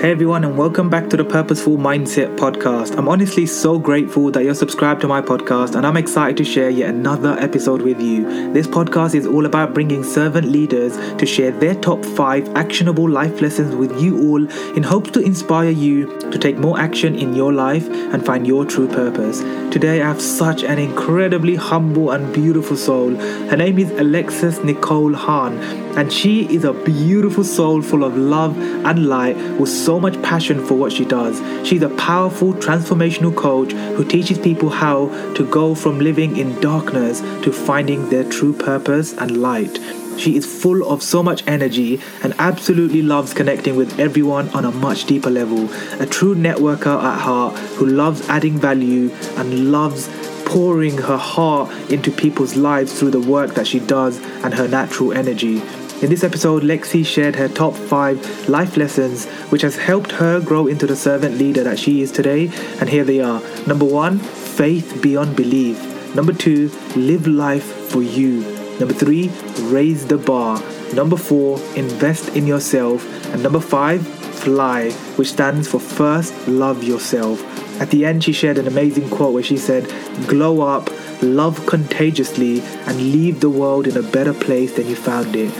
Hey everyone, and welcome back to the Purposeful Mindset podcast. I'm honestly so grateful that you're subscribed to my podcast, and I'm excited to share yet another episode with you. This podcast is all about bringing servant leaders to share their top five actionable life lessons with you all in hopes to inspire you to take more action in your life and find your true purpose. Today, I have such an incredibly humble and beautiful soul. Her name is Elexus Nicole Hahn, and she is a beautiful soul full of love and light with so much passion for what she does. She's a powerful transformational coach who teaches people how to go from living in darkness to finding their true purpose and light. She is full of so much energy and absolutely loves connecting with everyone on a much deeper level. A true networker at heart who loves adding value and loves pouring her heart into people's lives through the work that she does and her natural energy. In this episode, Lexy shared her top five life lessons, which has helped her grow into the servant leader that she is today. And here they are. Number one, faith beyond belief. Number two, live life for you. Number three, raise the bar. Number four, invest in yourself. And number five, fly, which stands for first love yourself. At the end, she shared an amazing quote where she said, Glow up, love contagiously, and leave the world in a better place than you found it.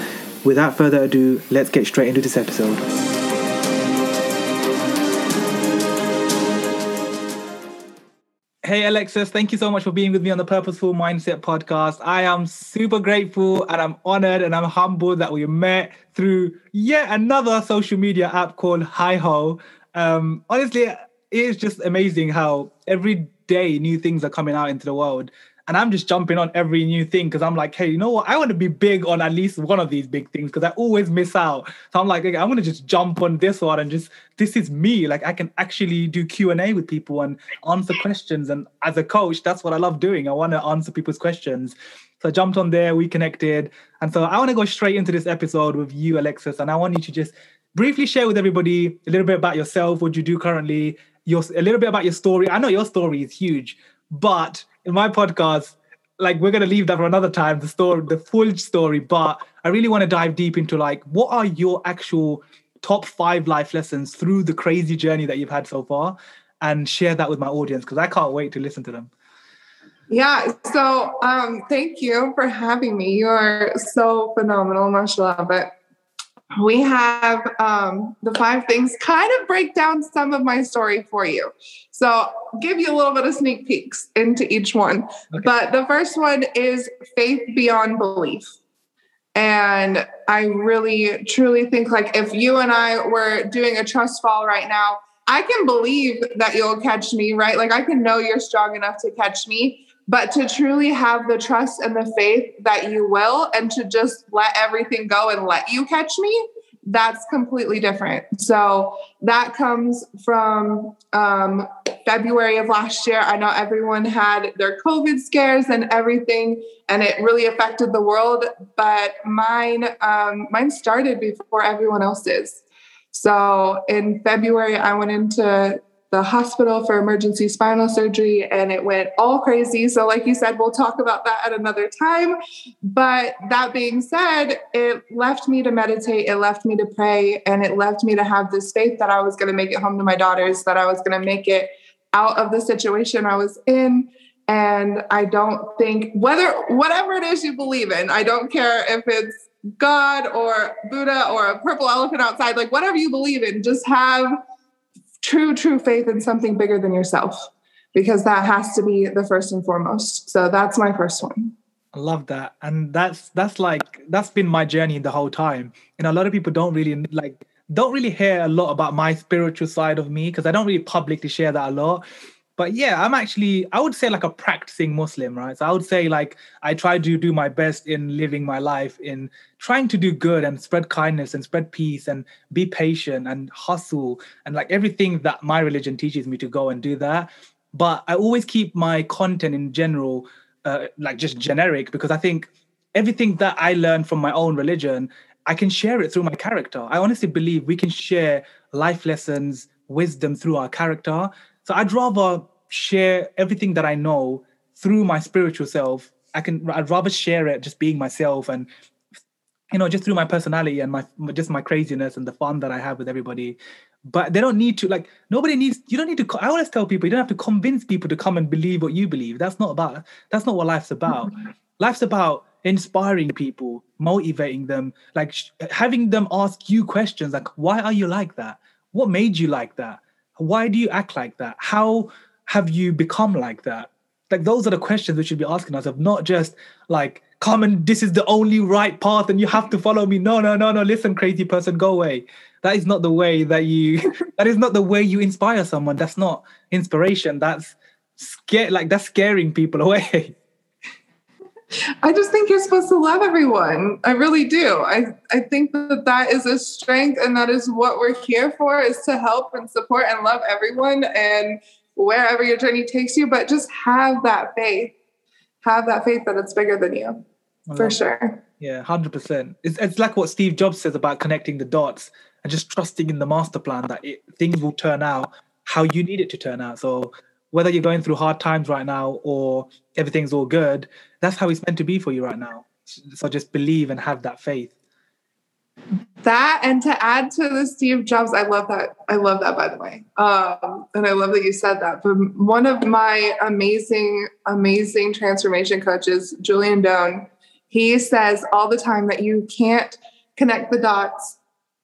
Without further ado, let's get straight into this episode. Hey Elexus, thank you so much for being with me on the Purposeful Mindset podcast. I am super grateful and I'm honored and I'm humbled that we met through yet another social media app called Hi-Ho. Um, honestly, it is just amazing how every day new things are coming out into the world and I'm just jumping on every new thing because I'm like, hey, you know what? I want to be big on at least one of these big things because I always miss out. So I'm like, okay, I'm gonna just jump on this one and just this is me. Like I can actually do Q and A with people and answer questions. And as a coach, that's what I love doing. I want to answer people's questions. So I jumped on there, we connected, and so I want to go straight into this episode with you, Elexus, and I want you to just briefly share with everybody a little bit about yourself, what you do currently, your a little bit about your story. I know your story is huge, but in my podcast, like we're gonna leave that for another time, the story, the full story. But I really want to dive deep into like what are your actual top five life lessons through the crazy journey that you've had so far, and share that with my audience because I can't wait to listen to them. Yeah, so um, thank you for having me. You are so phenomenal, mashallah. But we have um, the five things kind of break down some of my story for you. So, give you a little bit of sneak peeks into each one. Okay. But the first one is faith beyond belief. And I really, truly think like if you and I were doing a trust fall right now, I can believe that you'll catch me, right? Like I can know you're strong enough to catch me. But to truly have the trust and the faith that you will, and to just let everything go and let you catch me, that's completely different. So that comes from um, February of last year. I know everyone had their COVID scares and everything, and it really affected the world. But mine, um, mine started before everyone else's. So in February, I went into the hospital for emergency spinal surgery and it went all crazy. So, like you said, we'll talk about that at another time. But that being said, it left me to meditate, it left me to pray, and it left me to have this faith that I was going to make it home to my daughters, that I was going to make it out of the situation I was in. And I don't think whether whatever it is you believe in, I don't care if it's God or Buddha or a purple elephant outside, like whatever you believe in, just have true, true faith in something bigger than yourself, because that has to be the first and foremost. So that's my first one. I love that. And that's that's like that's been my journey the whole time. And a lot of people don't really like don't really hear a lot about my spiritual side of me because I don't really publicly share that a lot but yeah i'm actually i would say like a practicing muslim right? So i would say like i try to do my best in living my life in trying to do good and spread kindness and spread peace and be patient and hustle and like everything that my religion teaches me to go and do that. But i always keep my content in general uh, like just generic because i think everything that i learned from my own religion i can share it through my character. I honestly believe we can share life lessons wisdom through our character so I'd rather share everything that I know through my spiritual self. I can I'd rather share it just being myself and you know, just through my personality and my just my craziness and the fun that I have with everybody. But they don't need to like nobody needs. You don't need to. I always tell people you don't have to convince people to come and believe what you believe. That's not about. That's not what life's about. Mm-hmm. Life's about inspiring people, motivating them, like sh- having them ask you questions like, why are you like that? What made you like that? Why do you act like that? How have you become like that? Like those are the questions we should be asking ourselves, not just like come and this is the only right path and you have to follow me. No, no, no, no. Listen, crazy person, go away. That is not the way that you that is not the way you inspire someone. That's not inspiration. That's scare like that's scaring people away. I just think you're supposed to love everyone. I really do. I, I think that that is a strength and that is what we're here for is to help and support and love everyone and wherever your journey takes you, but just have that faith. Have that faith that it's bigger than you for um, sure. Yeah, hundred percent. It's it's like what Steve Jobs says about connecting the dots and just trusting in the master plan that it, things will turn out how you need it to turn out. So whether you're going through hard times right now or everything's all good, that's how it's meant to be for you right now. So just believe and have that faith. That and to add to the Steve Jobs, I love that. I love that by the way. Um, and I love that you said that. But one of my amazing, amazing transformation coaches, Julian Doan, he says all the time that you can't connect the dots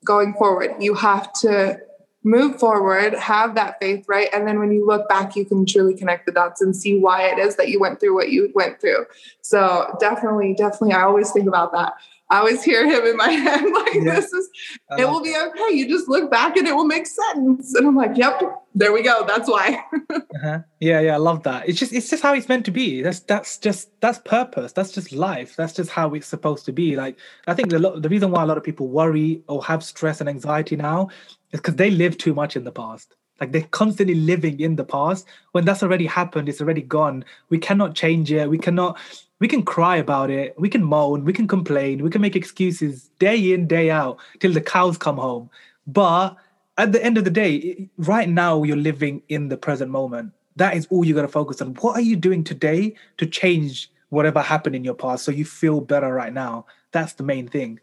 going forward. You have to move forward, have that faith, right? And then when you look back, you can truly connect the dots and see why it is that you went through what you went through. So definitely, definitely, I always think about that. I always hear him in my head like yeah. this is it will be okay. You just look back and it will make sense. And I'm like, yep, there we go. That's why. uh-huh. Yeah, yeah, I love that. It's just it's just how it's meant to be. That's that's just that's purpose. That's just life. That's just how it's supposed to be. Like I think the the reason why a lot of people worry or have stress and anxiety now because they live too much in the past. Like they're constantly living in the past. When that's already happened, it's already gone. We cannot change it. We cannot we can cry about it, we can moan, we can complain, we can make excuses day in, day out till the cows come home. But at the end of the day, right now you're living in the present moment. That is all you got to focus on. What are you doing today to change whatever happened in your past so you feel better right now? That's the main thing.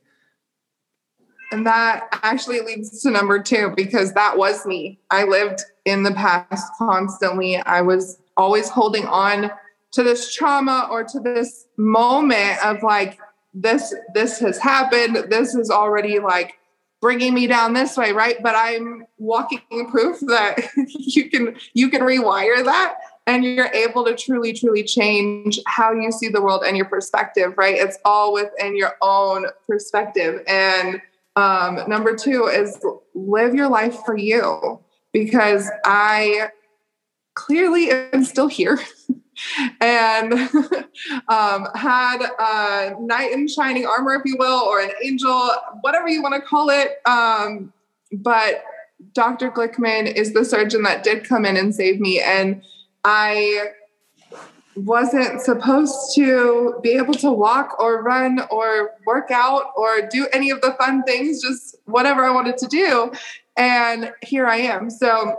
And that actually leads to number two because that was me. I lived in the past constantly. I was always holding on to this trauma or to this moment of like this this has happened this is already like bringing me down this way right but i'm walking proof that you can you can rewire that and you're able to truly truly change how you see the world and your perspective right it's all within your own perspective and um, number two is live your life for you because i clearly am still here and um, had a knight in shining armor, if you will, or an angel, whatever you want to call it. Um, but Dr. Glickman is the surgeon that did come in and save me. And I wasn't supposed to be able to walk or run or work out or do any of the fun things, just whatever I wanted to do. And here I am. So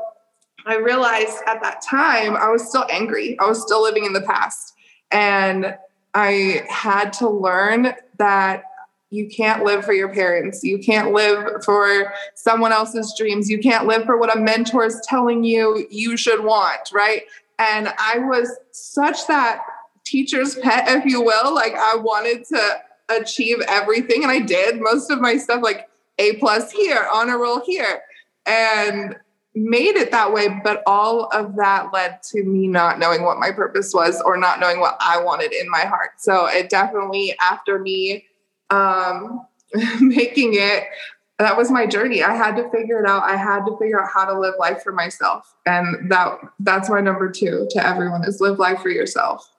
I realized at that time I was still angry. I was still living in the past. And I had to learn that you can't live for your parents. You can't live for someone else's dreams. You can't live for what a mentor is telling you you should want, right? And I was such that teacher's pet, if you will. Like I wanted to achieve everything, and I did most of my stuff, like A plus here, honor roll here. And made it that way, but all of that led to me not knowing what my purpose was or not knowing what I wanted in my heart. So it definitely, after me um, making it, that was my journey. I had to figure it out. I had to figure out how to live life for myself, and that that's my number two to everyone is live life for yourself.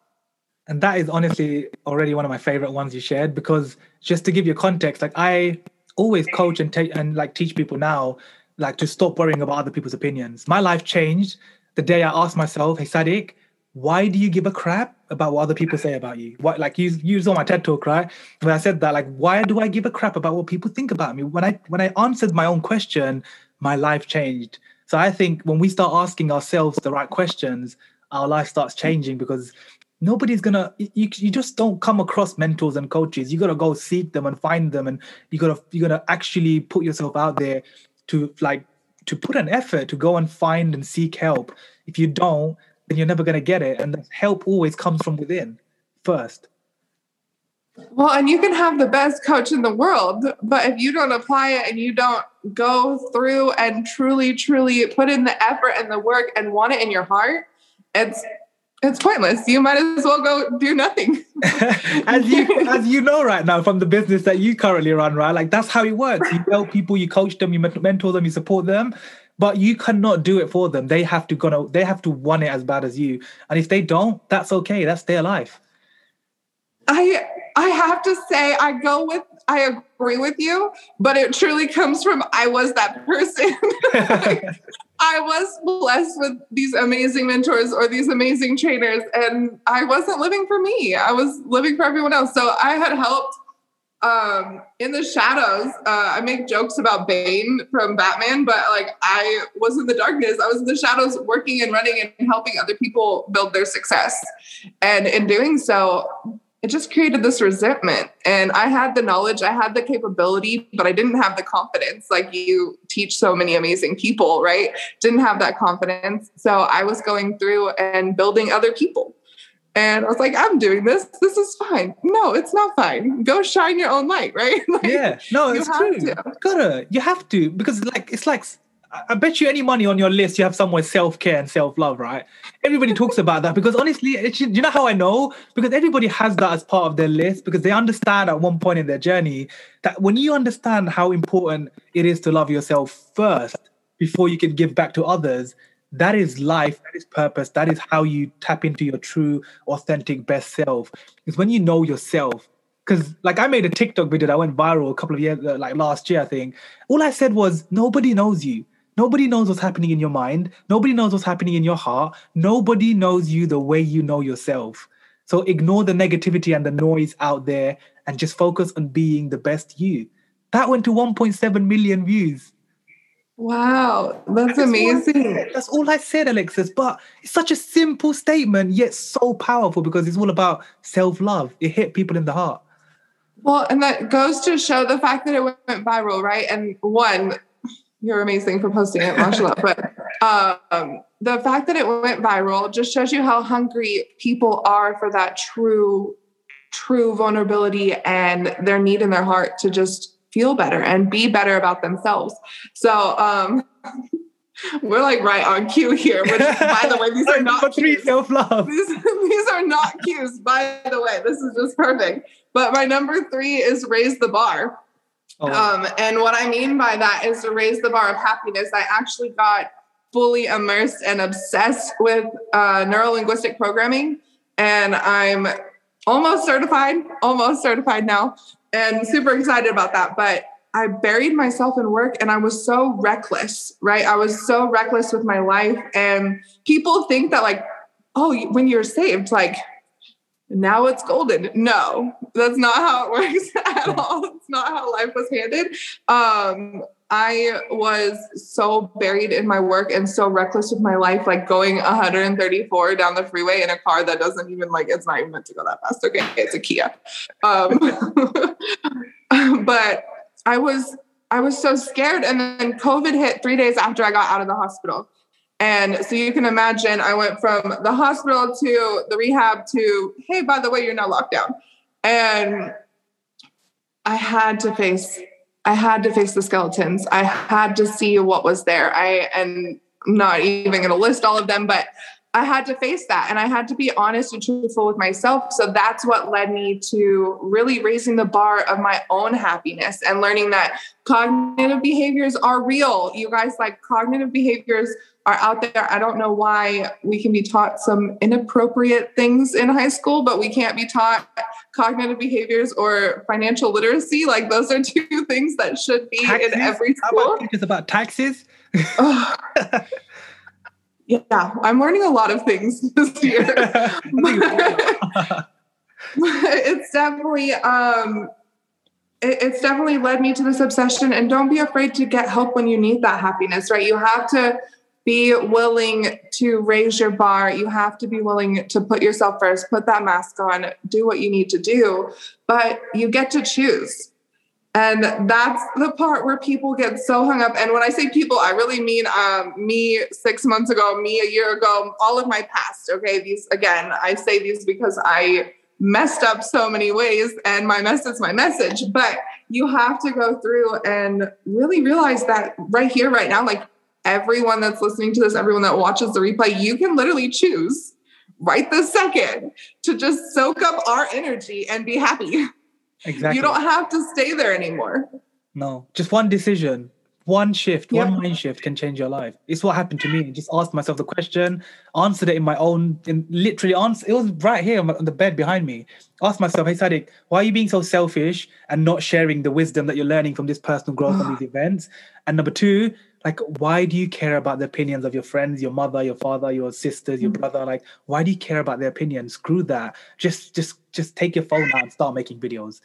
And that is honestly already one of my favorite ones you shared because just to give you context, like I always coach and take and like teach people now like to stop worrying about other people's opinions. My life changed the day I asked myself, "Hey Sadiq, why do you give a crap about what other people say about you? What like you you saw my TED talk, right? When I said that, like, why do I give a crap about what people think about me? When I when I answered my own question, my life changed. So I think when we start asking ourselves the right questions, our life starts changing because nobody's gonna you, you just don't come across mentors and coaches you gotta go seek them and find them and you gotta you gotta actually put yourself out there to like to put an effort to go and find and seek help if you don't then you're never gonna get it and help always comes from within first well, and you can have the best coach in the world, but if you don't apply it and you don't go through and truly, truly put in the effort and the work and want it in your heart, it's it's pointless. You might as well go do nothing. as you as you know right now from the business that you currently run, right? Like that's how it works. You help people, you coach them, you mentor them, you support them, but you cannot do it for them. They have to gonna they have to want it as bad as you. And if they don't, that's okay. That's their life. I I have to say I go with I agree with you, but it truly comes from I was that person. I was blessed with these amazing mentors or these amazing trainers, and I wasn't living for me. I was living for everyone else. So I had helped um, in the shadows. Uh, I make jokes about Bane from Batman, but like I was in the darkness. I was in the shadows working and running and helping other people build their success. And in doing so, it just created this resentment. And I had the knowledge, I had the capability, but I didn't have the confidence. Like you teach so many amazing people, right? Didn't have that confidence. So I was going through and building other people. And I was like, I'm doing this. This is fine. No, it's not fine. Go shine your own light, right? like, yeah, no, it's true. To. Gotta, you have to because like it's like I bet you any money on your list, you have somewhere self care and self love, right? Everybody talks about that because honestly, you know how I know? Because everybody has that as part of their list because they understand at one point in their journey that when you understand how important it is to love yourself first before you can give back to others, that is life, that is purpose, that is how you tap into your true, authentic, best self. Because when you know yourself, because like I made a TikTok video that went viral a couple of years, uh, like last year, I think. All I said was, nobody knows you Nobody knows what's happening in your mind. Nobody knows what's happening in your heart. Nobody knows you the way you know yourself. So ignore the negativity and the noise out there and just focus on being the best you. That went to 1.7 million views. Wow, that's, amazing. All that's all I said, Elexus. But it's such a simple statement, yet so powerful because it's all about self love. It hit people in the heart. Well, and that goes to show the fact that it went viral, right? And one, you're amazing for posting it, mashallah. but um, the fact that it went viral just shows you how hungry people are for that true, true vulnerability and their need in their heart to just feel better and be better about themselves. So um, we're like right on cue here. Which, by the way, these are not cues. self love. These, these are not cues. By the way, this is just perfect. But my number three is raise the bar. Oh. Um, and what I mean by that is to raise the bar of happiness. I actually got fully immersed and obsessed with uh, neuro linguistic programming, and I'm almost certified, almost certified now, and super excited about that. But I buried myself in work and I was so reckless, right? I was so reckless with my life. And people think that, like, oh, when you're saved, like, now it's golden. No, that's not how it works at all. It's not how life was handed. Um, I was so buried in my work and so reckless with my life, like going 134 down the freeway in a car that doesn't even like it's not even meant to go that fast. Okay, it's a Kia. Um, but I was I was so scared, and then COVID hit three days after I got out of the hospital. And so you can imagine I went from the hospital to the rehab to, hey, by the way, you're now locked down. And I had to face, I had to face the skeletons. I had to see what was there. I am not even going to list all of them, but I had to face that and I had to be honest and truthful with myself. So that's what led me to really raising the bar of my own happiness and learning that cognitive behaviors are real. You guys, like cognitive behaviors are out there. I don't know why we can be taught some inappropriate things in high school, but we can't be taught cognitive behaviors or financial literacy. Like those are two things that should be taxes? in every school. How about, about taxes? yeah, I'm learning a lot of things this year. it's definitely um it's definitely led me to this obsession and don't be afraid to get help when you need that happiness right you have to be willing to raise your bar. You have to be willing to put yourself first, put that mask on, do what you need to do, but you get to choose. And that's the part where people get so hung up. And when I say people, I really mean um, me six months ago, me a year ago, all of my past. Okay. These, again, I say these because I messed up so many ways and my mess is my message. But you have to go through and really realize that right here, right now, like everyone that's listening to this, everyone that watches the replay, you can literally choose right this second to just soak up our energy and be happy. Exactly. You don't have to stay there anymore. No, just one decision, one shift, yeah. one mind shift can change your life. It's what happened to me. Just asked myself the question, answered it in my own, in literally answer. It was right here on the bed behind me. Asked myself, hey Sadiq, why are you being so selfish and not sharing the wisdom that you're learning from this personal growth and these events? And number two, like why do you care about the opinions of your friends your mother your father your sisters your mm. brother? Like why do you care about their opinions? Screw that. Just just just take your phone out and start making videos.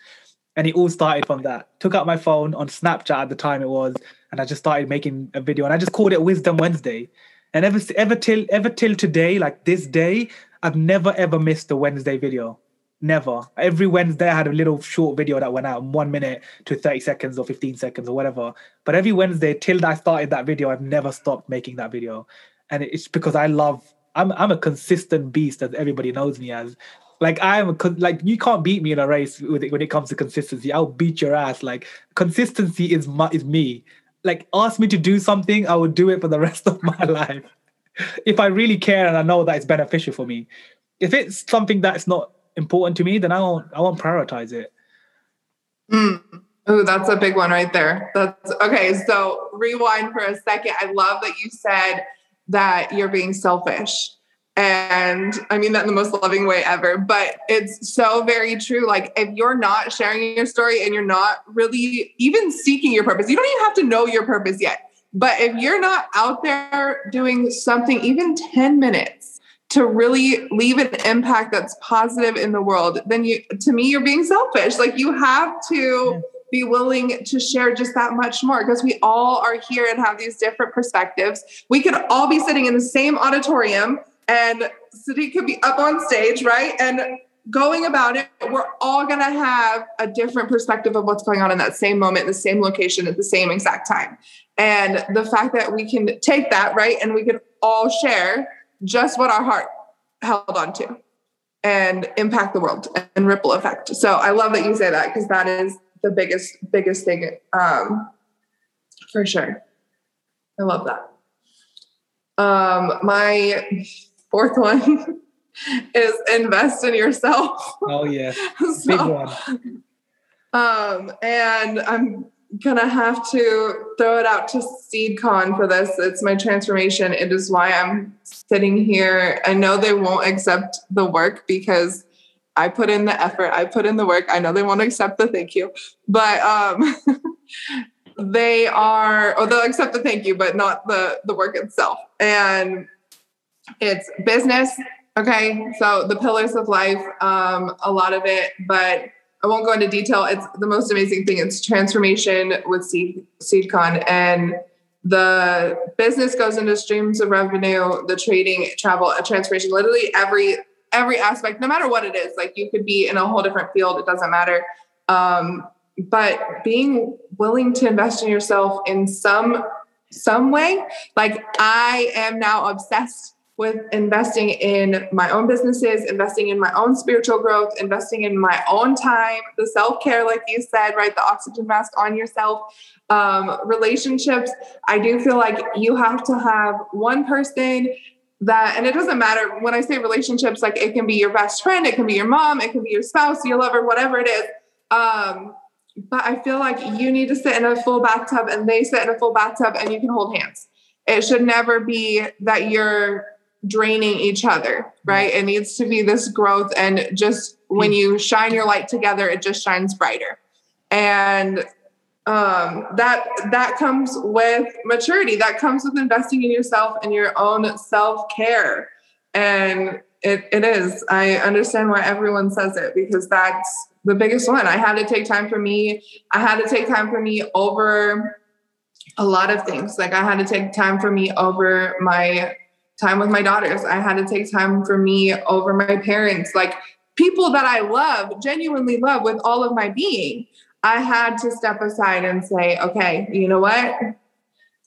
And it all started from that. Took out my phone on snapchat at the time it was and i just started making a video and i just called it wisdom wednesday. And ever ever till ever till today like this day i've never ever missed a wednesday video Never. Every Wednesday, I had a little short video that went out in one minute to 30 seconds or 15 seconds or whatever. But every Wednesday, till I started that video, I've never stopped making that video. And it's because I love, I'm, I'm a consistent beast, as everybody knows me as. Like, I'm a, like, you can't beat me in a race with it, when it comes to consistency. I'll beat your ass. Like, consistency is, my, is me. Like, ask me to do something, I will do it for the rest of my life. if I really care and I know that it's beneficial for me. If it's something that's not important to me, then I won't I won't prioritize it. Mm. Oh, that's a big one right there. That's okay. So rewind for a second. I love that you said that you're being selfish. And I mean that in the most loving way ever, but it's so very true. Like, if you're not sharing your story and you're not really even seeking your purpose, you don't even have to know your purpose yet. But if you're not out there doing something, even 10 minutes, to really leave an impact that's positive in the world, then you, to me, you're being selfish. Like you have to be willing to share just that much more because we all are here and have these different perspectives. We could all be sitting in the same auditorium and Sadiq could be up on stage, right? And going about it, we're all going to have a different perspective of what's going on in that same moment, the same location, at the same exact time. And the fact that we can take that, right, and we can all share just what our heart held on to and impact the world and ripple effect. So I love that you say that because that is the biggest, biggest thing um, for sure. I love that. Um, my fourth one is invest in yourself. Oh yeah, so, big one. Um, and I'm gonna have to throw it out to SeedCon for this. It's my transformation. It is why I'm sitting here. I know they won't accept the work because I put in the effort. I put in the work. I know they won't accept the thank you, but um, they are. Oh, they'll accept the thank you, but not the the work itself. And it's business. Okay, so the pillars of life. Um, a lot of it, but I won't go into detail. It's the most amazing thing. It's transformation with Seed, SeedCon. And the business goes into streams of revenue, the trading, travel, a transformation, literally every every aspect, no matter what it is. Like you could be in a whole different field, it doesn't matter. Um, but being willing to invest in yourself in some some way, like I am now obsessed with investing in my own businesses, investing in my own spiritual growth, investing in my own time, the self care, like you said, right? The oxygen mask on yourself, um, relationships. I do feel like you have to have one person that, and it doesn't matter when I say relationships, like it can be your best friend, it can be your mom, it can be your spouse, your lover, whatever it is. Um, but I feel like you need to sit in a full bathtub and they sit in a full bathtub and you can hold hands. It should never be that you're draining each other, right? It needs to be this growth. And just when you shine your light together, it just shines brighter. And um, that that comes with maturity. That comes with investing in yourself and your own self care. And it, it is. I understand why everyone says it because that's the biggest one. I had to take time for me. I had to take time for me over a lot of things. Like I had to take time for me over my time with my daughters. I had to take time for me over my parents, like people that I love, genuinely love with all of my being. I had to step aside and say, okay, you know what?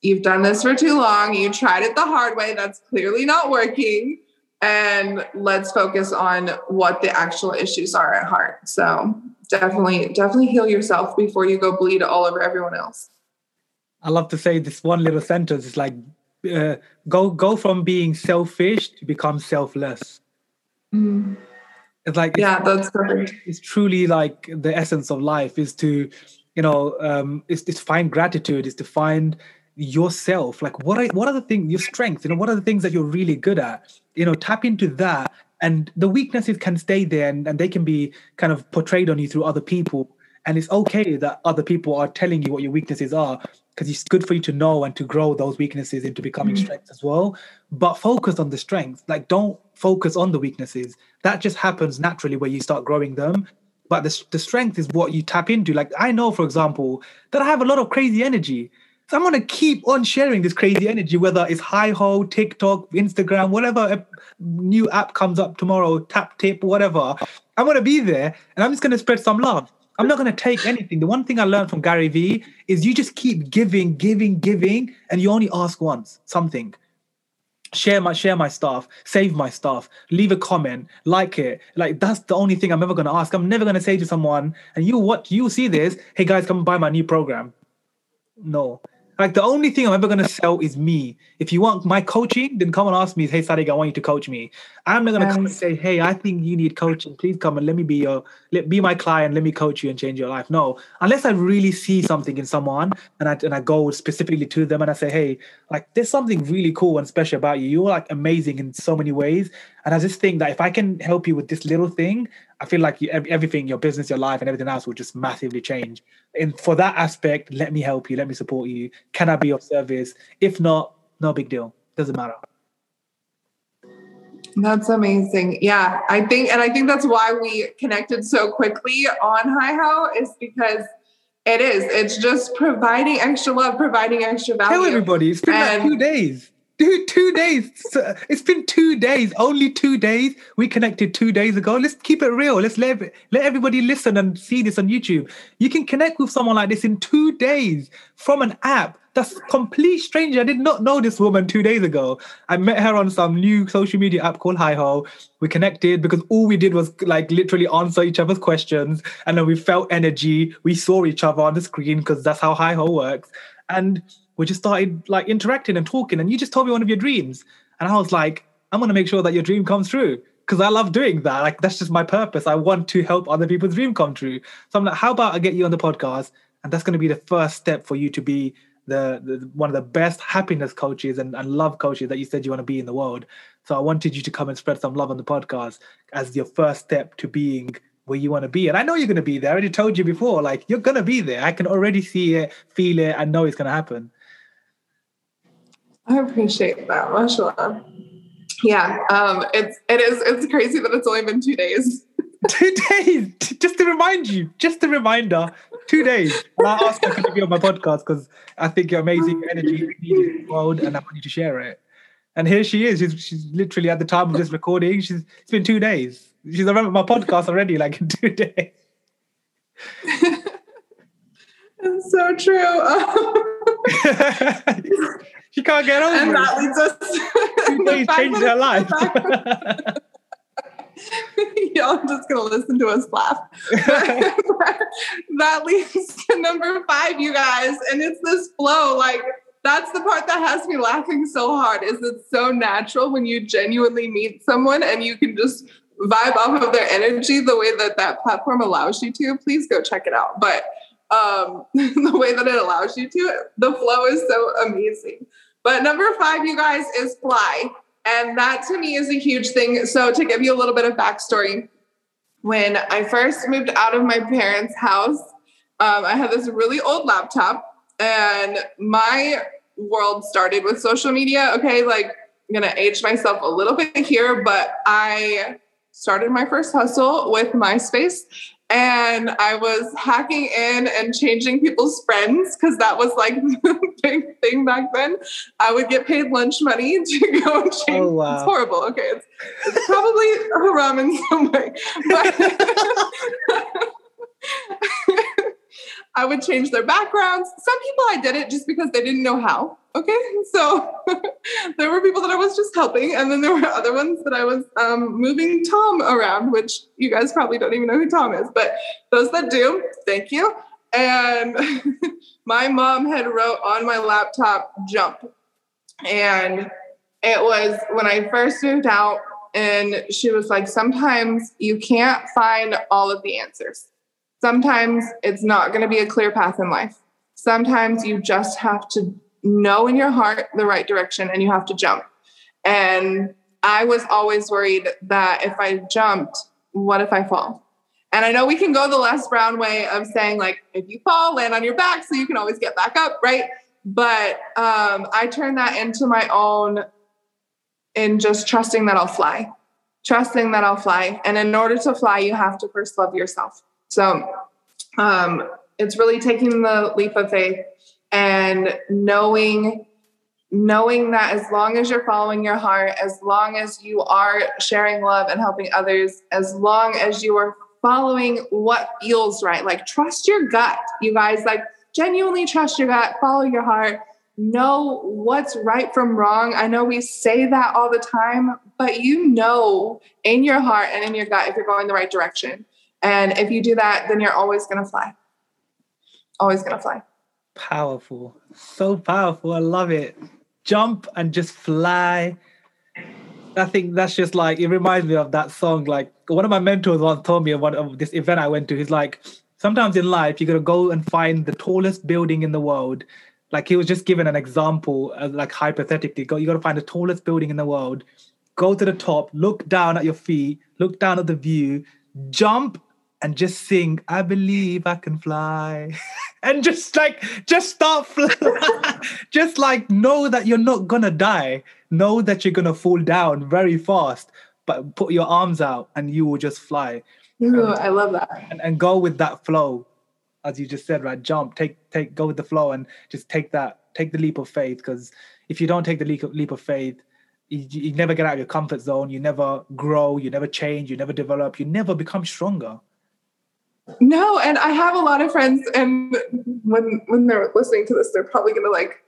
You've done this for too long. You tried it the hard way. That's clearly not working. And let's focus on what the actual issues are at heart. So definitely, definitely heal yourself before you go bleed all over everyone else. I love to say this one little sentence. It's like uh, go go from being selfish to become selfless. Mm. It's like yeah, it's, that's perfect. It's truly like the essence of life is to, you know, um, is, is to find gratitude, is to find yourself. Like what are what are the things your strengths? You know, what are the things that you're really good at? You know, tap into that, and the weaknesses can stay there, and, and they can be kind of portrayed on you through other people. And it's okay that other people are telling you what your weaknesses are because it's good for you to know and to grow those weaknesses into becoming mm-hmm. strengths as well. But focus on the strengths. Like, don't focus on the weaknesses. That just happens naturally where you start growing them. But the, the strength is what you tap into. Like, I know, for example, that I have a lot of crazy energy. So I'm going to keep on sharing this crazy energy, whether it's Hi-Ho, TikTok, Instagram, whatever new app comes up tomorrow, Tap Tip, whatever. I'm going to be there and I'm just going to spread some love. I'm not going to take anything. The one thing I learned from Gary Vee is you just keep giving, giving, giving, and you only ask once something. Share my share my stuff, save my stuff, leave a comment, like it. Like that's the only thing I'm ever going to ask. I'm never going to say to someone, and you what you see this, hey guys, come buy my new program. No, like the only thing I'm ever gonna sell is me. If you want my coaching, then come and ask me. Hey, Sadiq, I want you to coach me. I'm not gonna come and say, Hey, I think you need coaching. Please come and let me be your, let be my client. Let me coach you and change your life. No, unless I really see something in someone and I and I go specifically to them and I say, Hey, like there's something really cool and special about you. You're like amazing in so many ways. And I just think that if I can help you with this little thing, I feel like you, everything, your business, your life, and everything else will just massively change. And for that aspect, let me help you. Let me support you. Can I be of service? If not, no big deal. Doesn't matter. That's amazing. Yeah, I think, and I think that's why we connected so quickly on Hi-Ho is because it is. It's just providing extra love, providing extra value. Tell everybody, it's been and, like two days. Dude, two days. It's been two days. Only two days. We connected two days ago. Let's keep it real. Let's let let everybody listen and see this on YouTube. You can connect with someone like this in two days from an app. That's complete stranger. I did not know this woman two days ago. I met her on some new social media app called Hi-Ho. We connected because all we did was like literally answer each other's questions, and then we felt energy. We saw each other on the screen because that's how Hi-Ho works. And we just started like interacting and talking and you just told me one of your dreams and i was like i'm going to make sure that your dream comes true because i love doing that like that's just my purpose i want to help other people's dream come true so i'm like how about i get you on the podcast and that's going to be the first step for you to be the, the one of the best happiness coaches and, and love coaches that you said you want to be in the world so i wanted you to come and spread some love on the podcast as your first step to being where you want to be. And I know you're going to be there. I already told you before, like you're going to be there. I can already see it, feel it, I know it's going to happen. I appreciate that, mashallah. Yeah, um, it's it is it's crazy that it's only been two days. two days, just to remind you, just a reminder. Two days. And I asked you to be on my podcast because I think you're amazing energy in the world, and I want you to share it. And here she is. She's, she's literally at the time of this recording. She's it's been two days. She's around my podcast already, like in two days. it's so true. she can't get over and it. that leads us to changed her life. Y'all just gonna listen to us laugh. that leads to number five, you guys, and it's this flow. Like that's the part that has me laughing so hard. Is it's so natural when you genuinely meet someone and you can just vibe off of their energy the way that that platform allows you to. Please go check it out. But um, the way that it allows you to. The flow is so amazing. But number five, you guys, is fly. And that to me is a huge thing. So, to give you a little bit of backstory, when I first moved out of my parents' house, um, I had this really old laptop, and my world started with social media. Okay, like I'm gonna age myself a little bit here, but I started my first hustle with MySpace and I was hacking in and changing people's friends because that was like the big thing back then. I would get paid lunch money to go and oh, change. Oh, wow. It's horrible. Okay, it's, it's probably haram in some way, but I would change their backgrounds. Some people I did it just because they didn't know how. Okay, so there were people that I was just helping, and then there were other ones that I was um, moving Tom around, which you guys probably don't even know who Tom is, but those that do, thank you. And my mom had wrote on my laptop "jump," and it was when I first moved out, and she was like, "Sometimes you can't find all of the answers." Sometimes it's not going to be a clear path in life. Sometimes you just have to know in your heart the right direction and you have to jump. And I was always worried that if I jumped, what if I fall? And I know we can go the Les Brown way of saying, like, if you fall, land on your back so you can always get back up, right? But um, I turned that into my own in just trusting that I'll fly, trusting that I'll fly. And in order to fly, you have to first love yourself. So um, it's really taking the leap of faith and knowing knowing that as long as you're following your heart as long as you are sharing love and helping others as long as you are following what feels right like trust your gut you guys like genuinely trust your gut follow your heart know what's right from wrong. I know we say that all the time but you know in your heart and in your gut if you're going the right direction and if you do that, then you're always going to fly. Always going to fly. Powerful. So powerful. I love it. Jump and just fly. I think that's just like, it reminds me of that song. Like one of my mentors once told me of one of this event I went to. He's like, sometimes in life, you got to go and find the tallest building in the world. Like he was just given an example, uh, like hypothetically, go, you got to find the tallest building in the world, go to the top, look down at your feet, look down at the view, jump and just sing i believe i can fly. And just like just start flying just like know that you're not gonna die. Know that you're gonna fall down very fast but put your arms out and you will just fly. Ooh, i love that. and, and go with that flow as you just said right? Jump take take go with the flow and just take that take the leap of faith because if you don't take the leap of, leap of faith you, you never get out of your comfort zone. You never grow. You never change. You never develop. You never become stronger no, and I have a lot of friends, and when when they're listening to this, they're probably gonna like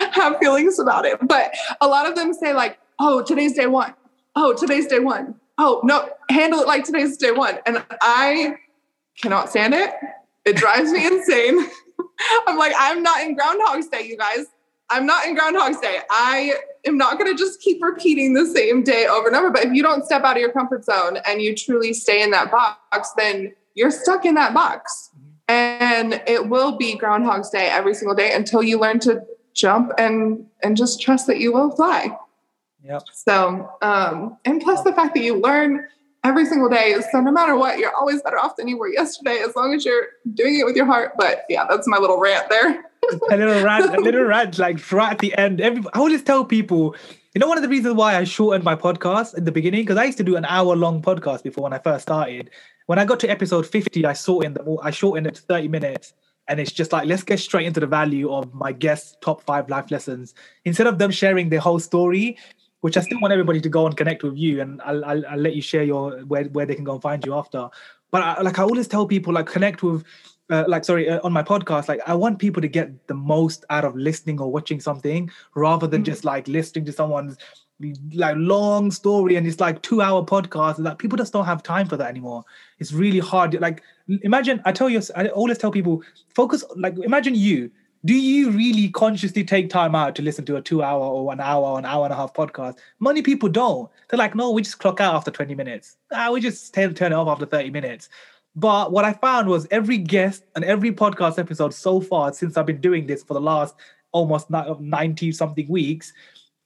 have feelings about it. But a lot of them say like, "Oh, today's day one. Oh, today's day one. Oh, no, handle it like today's day one." And I cannot stand it. It drives me insane. I'm like, I'm not in Groundhog's Day, you guys. I'm not in Groundhog's Day. I am not going to just keep repeating the same day over and over. But if you don't step out of your comfort zone and you truly stay in that box, then you're stuck in that box. And it will be Groundhog's Day every single day until you learn to jump and and just trust that you will fly. Yep. So, um, and plus the fact that you learn every single day. So no matter what, you're always better off than you were yesterday, as long as you're doing it with your heart. But yeah, that's my little rant there. a little rant, a little rant, like right at the end. Every, I always tell people, you know, one of the reasons why I shortened my podcast in the beginning because I used to do an hour long podcast before when I first started, when I got to episode 50, I saw in the I shortened it to 30 minutes. And it's just like, let's get straight into the value of my guests' top five life lessons. Instead of them sharing their whole story, which I still want everybody to go and connect with you, and I'll, I'll, I'll let you share your where, where they can go and find you after. But I, like I always tell people, like connect with, uh, like sorry, uh, on my podcast, like I want people to get the most out of listening or watching something rather than mm-hmm. just like listening to someone's like long story and it's like two hour podcast like people just don't have time for that anymore. It's really hard. Like imagine i tell you i always tell people focus like imagine you. Do you really consciously take time out to listen to a two hour or an hour or an hour and a half podcast? Many people don't. They're like no we just clock out after 20 minutes. Ah, we just turn it off after 30 minutes. But what i found was every guest and every podcast episode so far since i've been doing this for the last almost 90 something weeks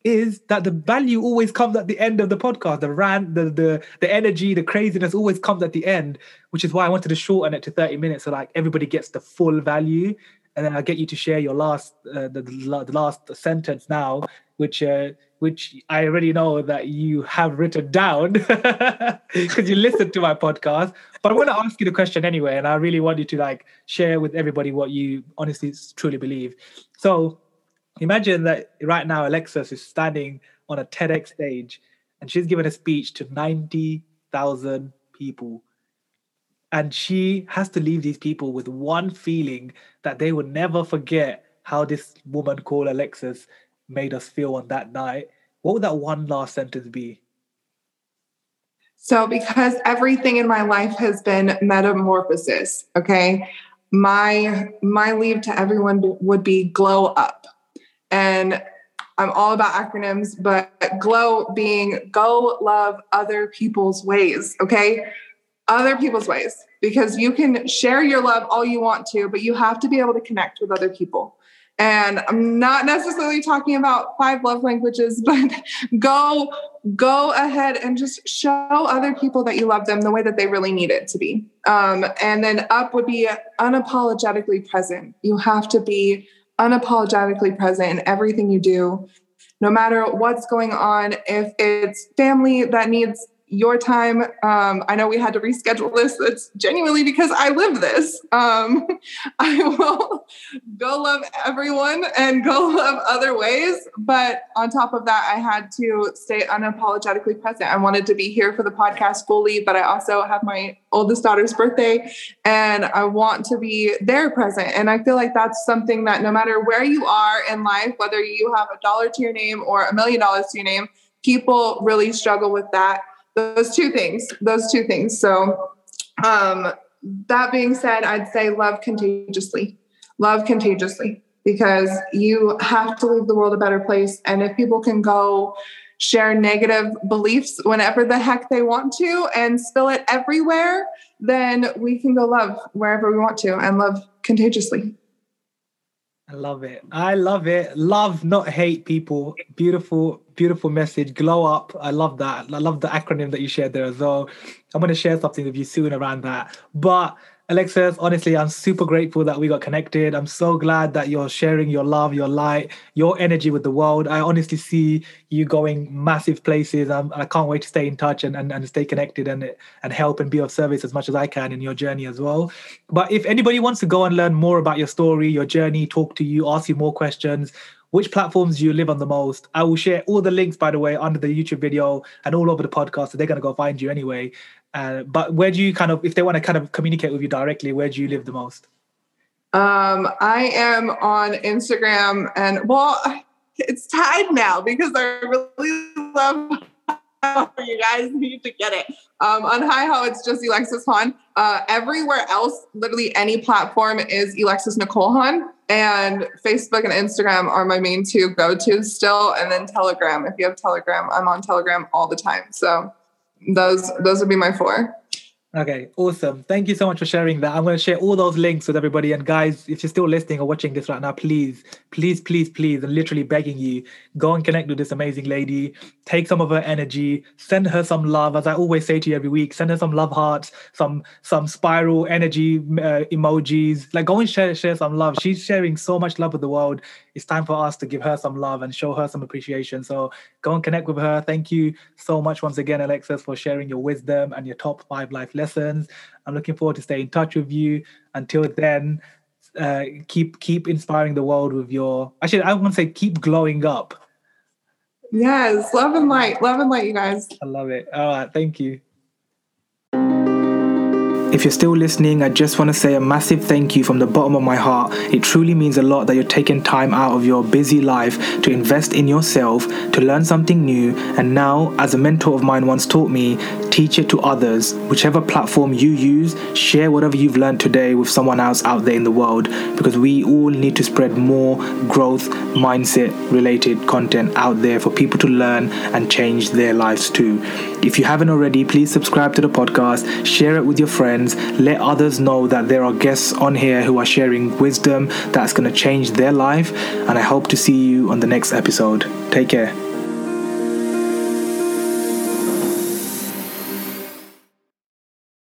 is that the value always comes at the end of the podcast. The rant, the the the energy, the craziness always comes at the end, which is why I wanted to shorten it to 30 minutes so like everybody gets the full value. and then I'll get you to share your last uh, the, the last sentence now, which uh, which I already know that you have written down because you listened to my podcast. But I want to ask you the question anyway, and I really want you to like share with everybody what you honestly truly believe. So imagine that right now Elexus is standing on a TEDx stage and she's given a speech to 90,000 people and she has to leave these people with one feeling that they will never forget how this woman called Elexus made us feel on that night. What would that one last sentence be? So, because everything in my life has been metamorphosis, okay, my my leave to everyone would be glow up, and I'm all about acronyms, but glow being go love other people's ways, okay? other people's ways because you can share your love all you want to, but you have to be able to connect with other people. And I'm not necessarily talking about five love languages, but go go ahead and just show other people that you love them the way that they really need it to be. Um, and then up would be unapologetically present. You have to be unapologetically present in everything you do, no matter what's going on. If it's family that needs your time. Um, I know we had to reschedule this. It's genuinely because I live this. Um, I will go love everyone and go love other ways. But on top of that, I had to stay unapologetically present. I wanted to be here for the podcast fully, but I also have my oldest daughter's birthday and I want to be there present. And I feel like that's something that no matter where you are in life, whether you have a dollar to your name or a million dollars to your name, people really struggle with that those two things those two things so um that being said i'd say love contagiously love contagiously because you have to leave the world a better place and if people can go share negative beliefs whenever the heck they want to and spill it everywhere then we can go love wherever we want to and love contagiously I love it. I love it. Love, not hate people. Beautiful, beautiful message. Glow up. I love that. I love the acronym that you shared there as well. I'm going to share something with you soon around that. But Elexus, honestly, I'm super grateful that we got connected. I'm so glad that you're sharing your love, your light, your energy with the world. I honestly see you going massive places. I'm, I can not wait to stay in touch and, and, and stay connected and, and help and be of service as much as I can in your journey as well. But if anybody wants to go and learn more about your story, your journey, talk to you, ask you more questions, which platforms you live on the most? I will share all the links, by the way, under the YouTube video and all over the podcast. So they're going to go find you anyway. Uh, but where do you kind of, if they want to kind of communicate with you directly, where do you live the most? Um, I am on Instagram and well, it's tied now because I really love you guys need to get it. Um, on Hi-Ho, it's just Elexus Hahn. Uh, everywhere else, literally any platform is Elexus Nicole Hahn. And Facebook and Instagram are my main two go to still. And then Telegram. If you have Telegram, I'm on Telegram all the time. So those those would be my four. Okay, awesome. Thank you so much for sharing that. I'm going to share all those links with everybody. And guys, if you're still listening or watching this right now, please, please, please, please, and literally begging you, go and connect with this amazing lady. Take some of her energy, send her some love. As I always say to you every week, send her some love hearts, some some spiral energy uh, emojis. Like go and share share some love. She's sharing so much love with the world. It's time for us to give her some love and show her some appreciation. So go and connect with her. Thank you so much once again, Elexus, for sharing your wisdom and your top five life lessons. I'm looking forward to stay in touch with you. Until then, uh, keep keep inspiring the world with your. Actually, I want to say keep glowing up. Yes, love and light, love and light, you guys. I love it. All right, thank you. If you're still listening, I just want to say a massive thank you from the bottom of my heart. It truly means a lot that you're taking time out of your busy life to invest in yourself, to learn something new, and now, as a mentor of mine once taught me, teach it to others. Whichever platform you use, share whatever you've learned today with someone else out there in the world because we all need to spread more growth mindset related content out there for people to learn and change their lives too. If you haven't already, please subscribe to the podcast, share it with your friends, let others know that there are guests on here who are sharing wisdom that's going to change their life. And I hope to see you on the next episode. Take care.